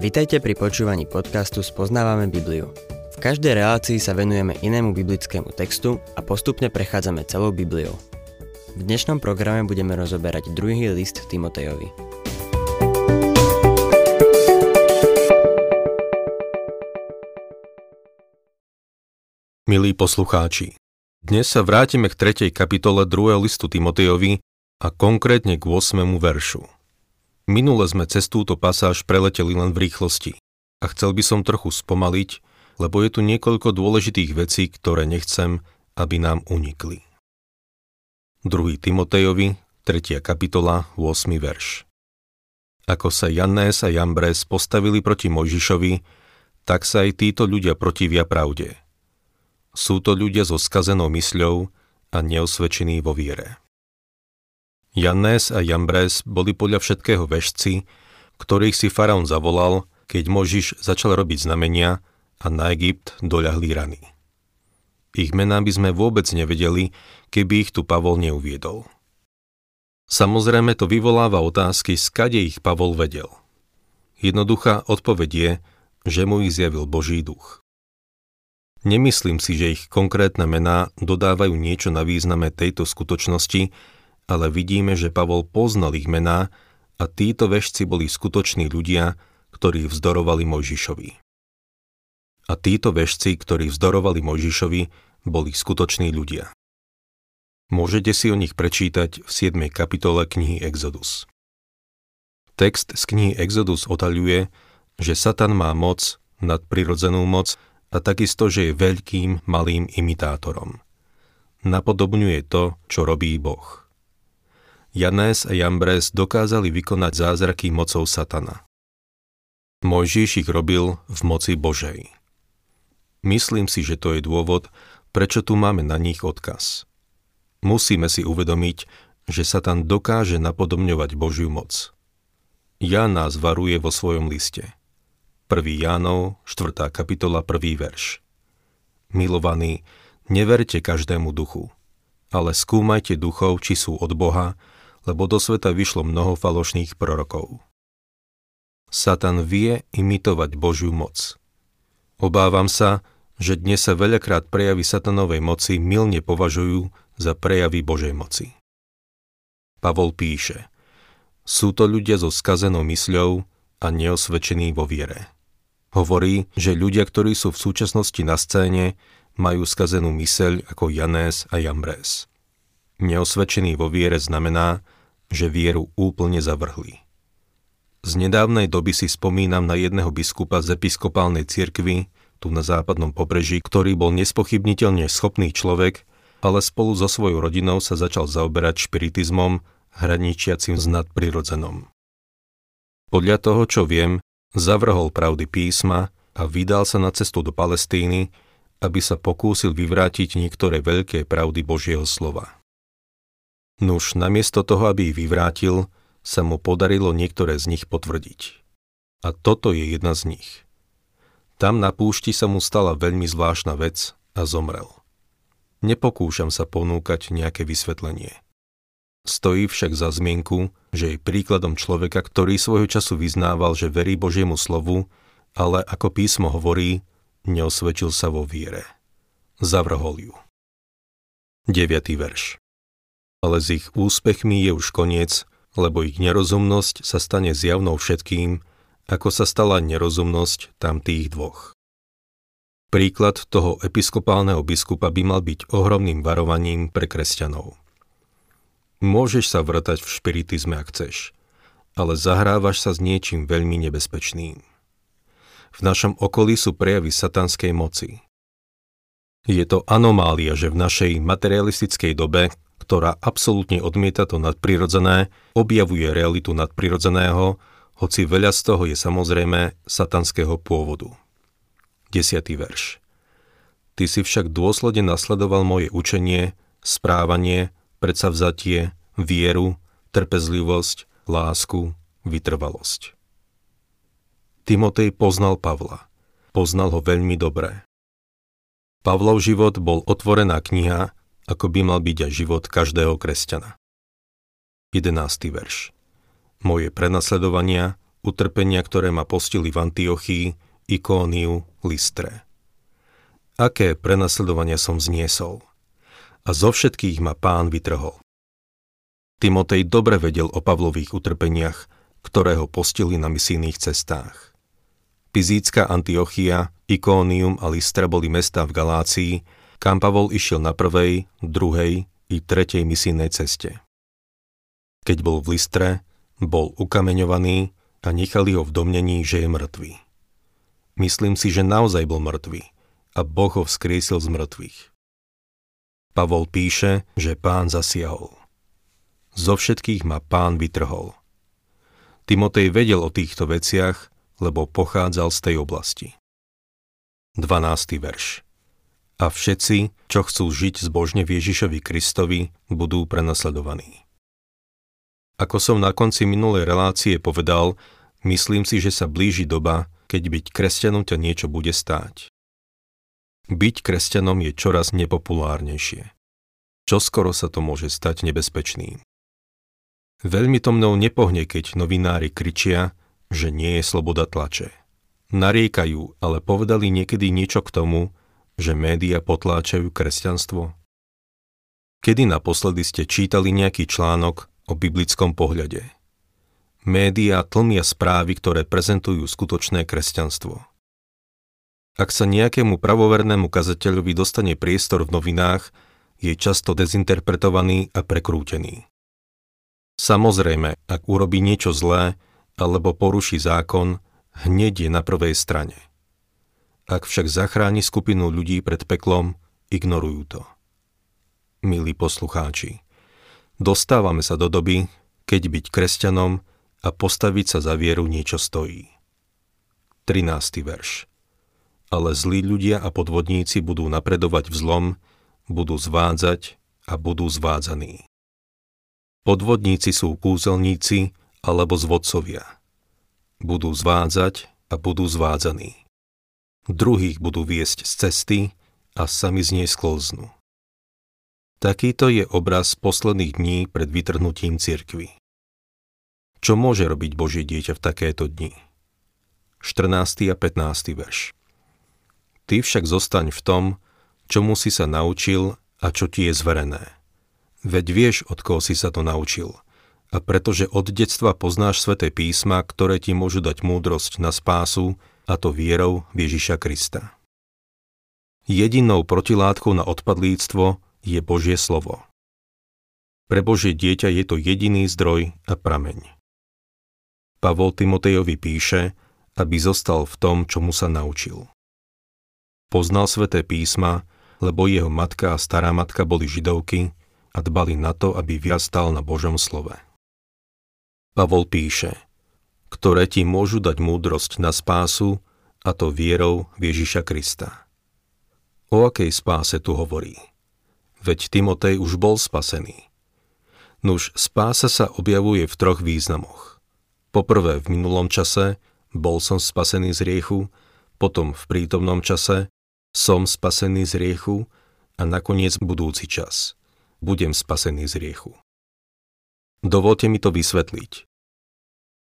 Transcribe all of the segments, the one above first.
Vitajte pri počúvaní podcastu Spoznávame Bibliu. V každej relácii sa venujeme inému biblickému textu a postupne prechádzame celou Bibliou. V dnešnom programe budeme rozoberať druhý list Timotejovi. Milí poslucháči, dnes sa vrátime k 3. kapitole 2. listu Timotejovi a konkrétne k 8. veršu. Minule sme cez túto pasáž preleteli len v rýchlosti a chcel by som trochu spomaliť, lebo je tu niekoľko dôležitých vecí, ktoré nechcem, aby nám unikli. 2. Timotejovi, 3. kapitola, 8. verš. Ako sa Jannés a Jambres postavili proti Mojžišovi, tak sa aj títo ľudia protivia pravde. Sú to ľudia so skazenou mysľou a neosvedčení vo viere. Jannes a Jambres boli podľa všetkého vešci, ktorých si faraón zavolal, keď Možiš začal robiť znamenia a na Egypt doľahli rany. Ich mená by sme vôbec nevedeli, keby ich tu Pavol neuviedol. Samozrejme to vyvoláva otázky, skade ich Pavol vedel. Jednoduchá odpoveď je, že mu ich zjavil Boží duch. Nemyslím si, že ich konkrétne mená dodávajú niečo na význame tejto skutočnosti, ale vidíme, že Pavol poznal ich mená a títo vešci boli skutoční ľudia, ktorí vzdorovali Mojžišovi. A títo vešci, ktorí vzdorovali Mojžišovi, boli skutoční ľudia. Môžete si o nich prečítať v 7. kapitole knihy Exodus. Text z knihy Exodus otaľuje, že Satan má moc, nadprirodzenú moc a takisto, že je veľkým, malým imitátorom. Napodobňuje to, čo robí Boh. Janés a Jambres dokázali vykonať zázraky mocou satana. Mojžiš ich robil v moci Božej. Myslím si, že to je dôvod, prečo tu máme na nich odkaz. Musíme si uvedomiť, že Satan dokáže napodobňovať Božiu moc. Ján nás varuje vo svojom liste. 1. Jánov, 4. kapitola, 1. verš. Milovaní, neverte každému duchu, ale skúmajte duchov, či sú od Boha, lebo do sveta vyšlo mnoho falošných prorokov. Satan vie imitovať Božiu moc. Obávam sa, že dnes sa veľakrát prejavy satanovej moci milne považujú za prejavy Božej moci. Pavol píše, sú to ľudia so skazenou mysľou a neosvedčení vo viere. Hovorí, že ľudia, ktorí sú v súčasnosti na scéne, majú skazenú myseľ ako Janés a Jambres. Neosvedčený vo viere znamená, že vieru úplne zavrhli. Z nedávnej doby si spomínam na jedného biskupa z episkopálnej cirkvi tu na západnom pobreží, ktorý bol nespochybniteľne schopný človek, ale spolu so svojou rodinou sa začal zaoberať špiritizmom, hraničiacim s nadprirodzenom. Podľa toho, čo viem, zavrhol pravdy písma a vydal sa na cestu do Palestíny, aby sa pokúsil vyvrátiť niektoré veľké pravdy Božieho slova. Nuž, namiesto toho, aby ich vyvrátil, sa mu podarilo niektoré z nich potvrdiť. A toto je jedna z nich. Tam na púšti sa mu stala veľmi zvláštna vec a zomrel. Nepokúšam sa ponúkať nejaké vysvetlenie. Stojí však za zmienku, že je príkladom človeka, ktorý svojho času vyznával, že verí Božiemu slovu, ale ako písmo hovorí, neosvedčil sa vo viere. Zavrhol ju. 9. verš ale s ich úspechmi je už koniec, lebo ich nerozumnosť sa stane zjavnou všetkým, ako sa stala nerozumnosť tam tých dvoch. Príklad toho episkopálneho biskupa by mal byť ohromným varovaním pre kresťanov. Môžeš sa vrtať v špiritizme, ak chceš, ale zahrávaš sa s niečím veľmi nebezpečným. V našom okolí sú prejavy satanskej moci. Je to anomália, že v našej materialistickej dobe, ktorá absolútne odmieta to nadprirodzené, objavuje realitu nadprirodzeného, hoci veľa z toho je samozrejme satanského pôvodu. 10. verš Ty si však dôsledne nasledoval moje učenie, správanie, predsavzatie, vieru, trpezlivosť, lásku, vytrvalosť. Timotej poznal Pavla. Poznal ho veľmi dobre. Pavlov život bol otvorená kniha, ako by mal byť aj život každého kresťana. 11. verš Moje prenasledovania, utrpenia, ktoré ma postili v Antiochii, Ikóniu, Listre. Aké prenasledovania som zniesol. A zo všetkých ma pán vytrhol. Timotej dobre vedel o Pavlových utrpeniach, ktoré ho postili na misijných cestách. Pizícka Antiochia, Ikónium a Listra boli mesta v Galácii, kam Pavol išiel na prvej, druhej i tretej misijnej ceste. Keď bol v Listre, bol ukameňovaný a nechali ho v domnení, že je mŕtvý. Myslím si, že naozaj bol mŕtvý a Boh ho vzkriesil z mŕtvych. Pavol píše, že pán zasiahol. Zo všetkých ma pán vytrhol. Timotej vedel o týchto veciach, lebo pochádzal z tej oblasti. 12. verš a všetci, čo chcú žiť zbožne v Ježišovi Kristovi, budú prenasledovaní. Ako som na konci minulej relácie povedal, myslím si, že sa blíži doba, keď byť kresťanom ťa niečo bude stáť. Byť kresťanom je čoraz nepopulárnejšie. Čo skoro sa to môže stať nebezpečným. Veľmi to mnou nepohne, keď novinári kričia, že nie je sloboda tlače. Nariekajú, ale povedali niekedy niečo k tomu, že média potláčajú kresťanstvo? Kedy naposledy ste čítali nejaký článok o biblickom pohľade? Média tlmia správy, ktoré prezentujú skutočné kresťanstvo. Ak sa nejakému pravovernému kazateľovi dostane priestor v novinách, je často dezinterpretovaný a prekrútený. Samozrejme, ak urobí niečo zlé alebo poruší zákon, hneď je na prvej strane. Ak však zachráni skupinu ľudí pred peklom, ignorujú to. Milí poslucháči, dostávame sa do doby, keď byť kresťanom a postaviť sa za vieru niečo stojí. 13. verš Ale zlí ľudia a podvodníci budú napredovať v zlom, budú zvádzať a budú zvádzaní. Podvodníci sú kúzelníci alebo zvodcovia. Budú zvádzať a budú zvádzaní druhých budú viesť z cesty a sami z nej sklznú. Takýto je obraz posledných dní pred vytrhnutím cirkvy. Čo môže robiť Božie dieťa v takéto dni? 14. a 15. verš Ty však zostaň v tom, čomu si sa naučil a čo ti je zverené. Veď vieš, od koho si sa to naučil. A pretože od detstva poznáš sveté písma, ktoré ti môžu dať múdrosť na spásu, a to vierou Ježiša Krista. Jedinou protilátkou na odpadlíctvo je Božie slovo. Pre Božie dieťa je to jediný zdroj a prameň. Pavol Timotejovi píše, aby zostal v tom, čomu sa naučil. Poznal sveté písma, lebo jeho matka a stará matka boli židovky a dbali na to, aby vyrastal na Božom slove. Pavol píše – ktoré ti môžu dať múdrosť na spásu, a to vierou v Ježiša Krista. O akej spáse tu hovorí? Veď Timotej už bol spasený. Nuž spása sa objavuje v troch významoch. Poprvé v minulom čase, bol som spasený z riechu, potom v prítomnom čase, som spasený z riechu a nakoniec budúci čas, budem spasený z riechu. Dovolte mi to vysvetliť.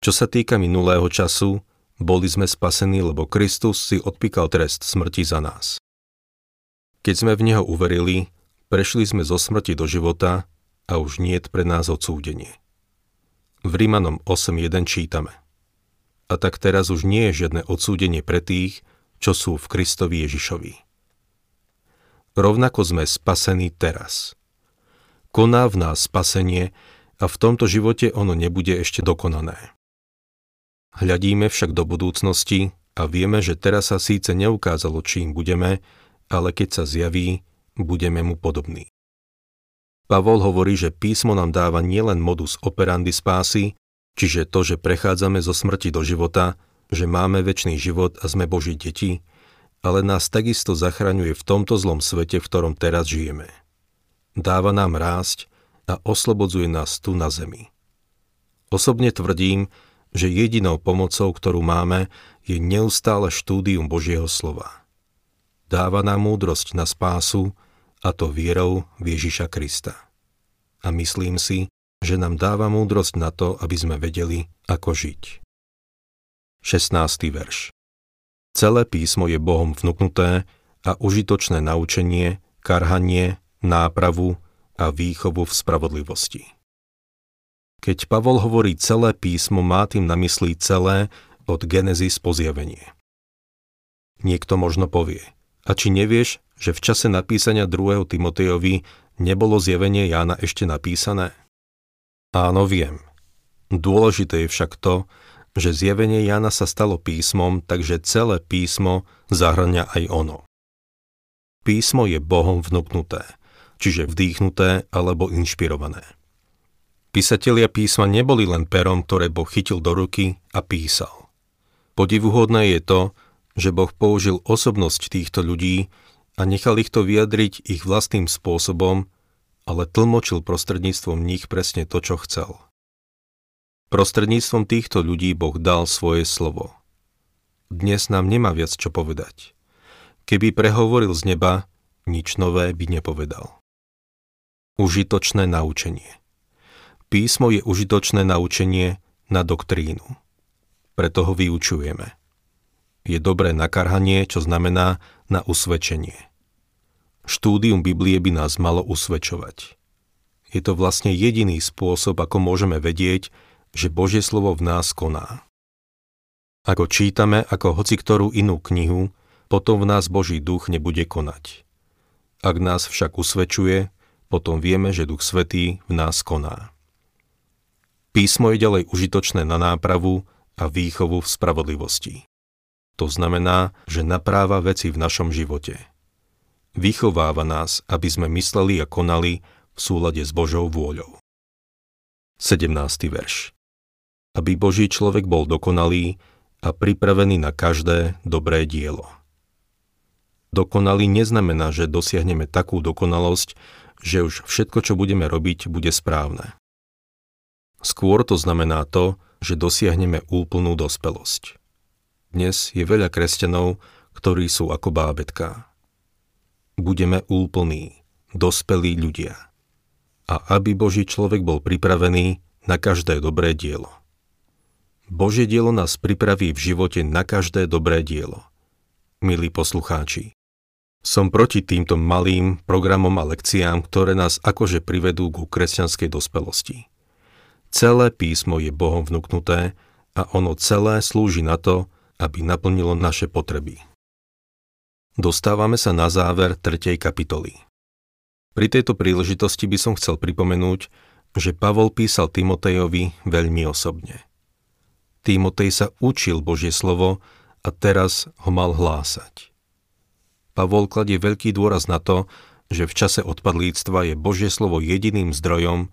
Čo sa týka minulého času, boli sme spasení, lebo Kristus si odpíkal trest smrti za nás. Keď sme v Neho uverili, prešli sme zo smrti do života a už nie pre nás odsúdenie. V Rímanom 8.1 čítame. A tak teraz už nie je žiadne odsúdenie pre tých, čo sú v Kristovi Ježišovi. Rovnako sme spasení teraz. Koná v nás spasenie a v tomto živote ono nebude ešte dokonané. Hľadíme však do budúcnosti a vieme, že teraz sa síce neukázalo, čím budeme, ale keď sa zjaví, budeme mu podobní. Pavol hovorí, že písmo nám dáva nielen modus operandi spásy, čiže to, že prechádzame zo smrti do života, že máme väčší život a sme Boží deti, ale nás takisto zachraňuje v tomto zlom svete, v ktorom teraz žijeme. Dáva nám rásť a oslobodzuje nás tu na zemi. Osobne tvrdím, že jedinou pomocou, ktorú máme, je neustále štúdium Božieho slova. Dáva nám múdrosť na spásu, a to vierou v Ježiša Krista. A myslím si, že nám dáva múdrosť na to, aby sme vedeli, ako žiť. 16. verš. Celé písmo je Bohom vnúknuté a užitočné naučenie, karhanie, nápravu a výchovu v spravodlivosti. Keď Pavol hovorí celé písmo, má tým na mysli celé od Genesis po zjavenie. Niekto možno povie, a či nevieš, že v čase napísania 2. Timotejovi nebolo zjavenie Jána ešte napísané? Áno, viem. Dôležité je však to, že zjavenie Jana sa stalo písmom, takže celé písmo zahrania aj ono. Písmo je Bohom vnúknuté, čiže vdýchnuté alebo inšpirované. Písatelia písma neboli len perom, ktoré Boh chytil do ruky a písal. Podivuhodné je to, že Boh použil osobnosť týchto ľudí a nechal ich to vyjadriť ich vlastným spôsobom, ale tlmočil prostredníctvom nich presne to, čo chcel – Prostredníctvom týchto ľudí Boh dal svoje slovo. Dnes nám nemá viac čo povedať. Keby prehovoril z neba, nič nové by nepovedal. Užitočné naučenie Písmo je užitočné naučenie na doktrínu. Preto ho vyučujeme. Je dobré nakarhanie, čo znamená na usvedčenie. Štúdium Biblie by nás malo usvedčovať. Je to vlastne jediný spôsob, ako môžeme vedieť, že Božie slovo v nás koná. Ako čítame ako hoci ktorú inú knihu, potom v nás Boží duch nebude konať. Ak nás však usvedčuje, potom vieme, že Duch Svetý v nás koná. Písmo je ďalej užitočné na nápravu a výchovu v spravodlivosti. To znamená, že napráva veci v našom živote. Vychováva nás, aby sme mysleli a konali v súlade s Božou vôľou. 17. verš aby Boží človek bol dokonalý a pripravený na každé dobré dielo. Dokonalý neznamená, že dosiahneme takú dokonalosť, že už všetko, čo budeme robiť, bude správne. Skôr to znamená to, že dosiahneme úplnú dospelosť. Dnes je veľa kresťanov, ktorí sú ako bábetká. Budeme úplní, dospelí ľudia. A aby Boží človek bol pripravený na každé dobré dielo. Božie dielo nás pripraví v živote na každé dobré dielo. Milí poslucháči, som proti týmto malým programom a lekciám, ktoré nás akože privedú ku kresťanskej dospelosti. Celé písmo je Bohom vnúknuté a ono celé slúži na to, aby naplnilo naše potreby. Dostávame sa na záver 3. kapitoly. Pri tejto príležitosti by som chcel pripomenúť, že Pavol písal Timotejovi veľmi osobne – Timotej sa učil Božie slovo a teraz ho mal hlásať. Pavol kladie veľký dôraz na to, že v čase odpadlíctva je Božie slovo jediným zdrojom,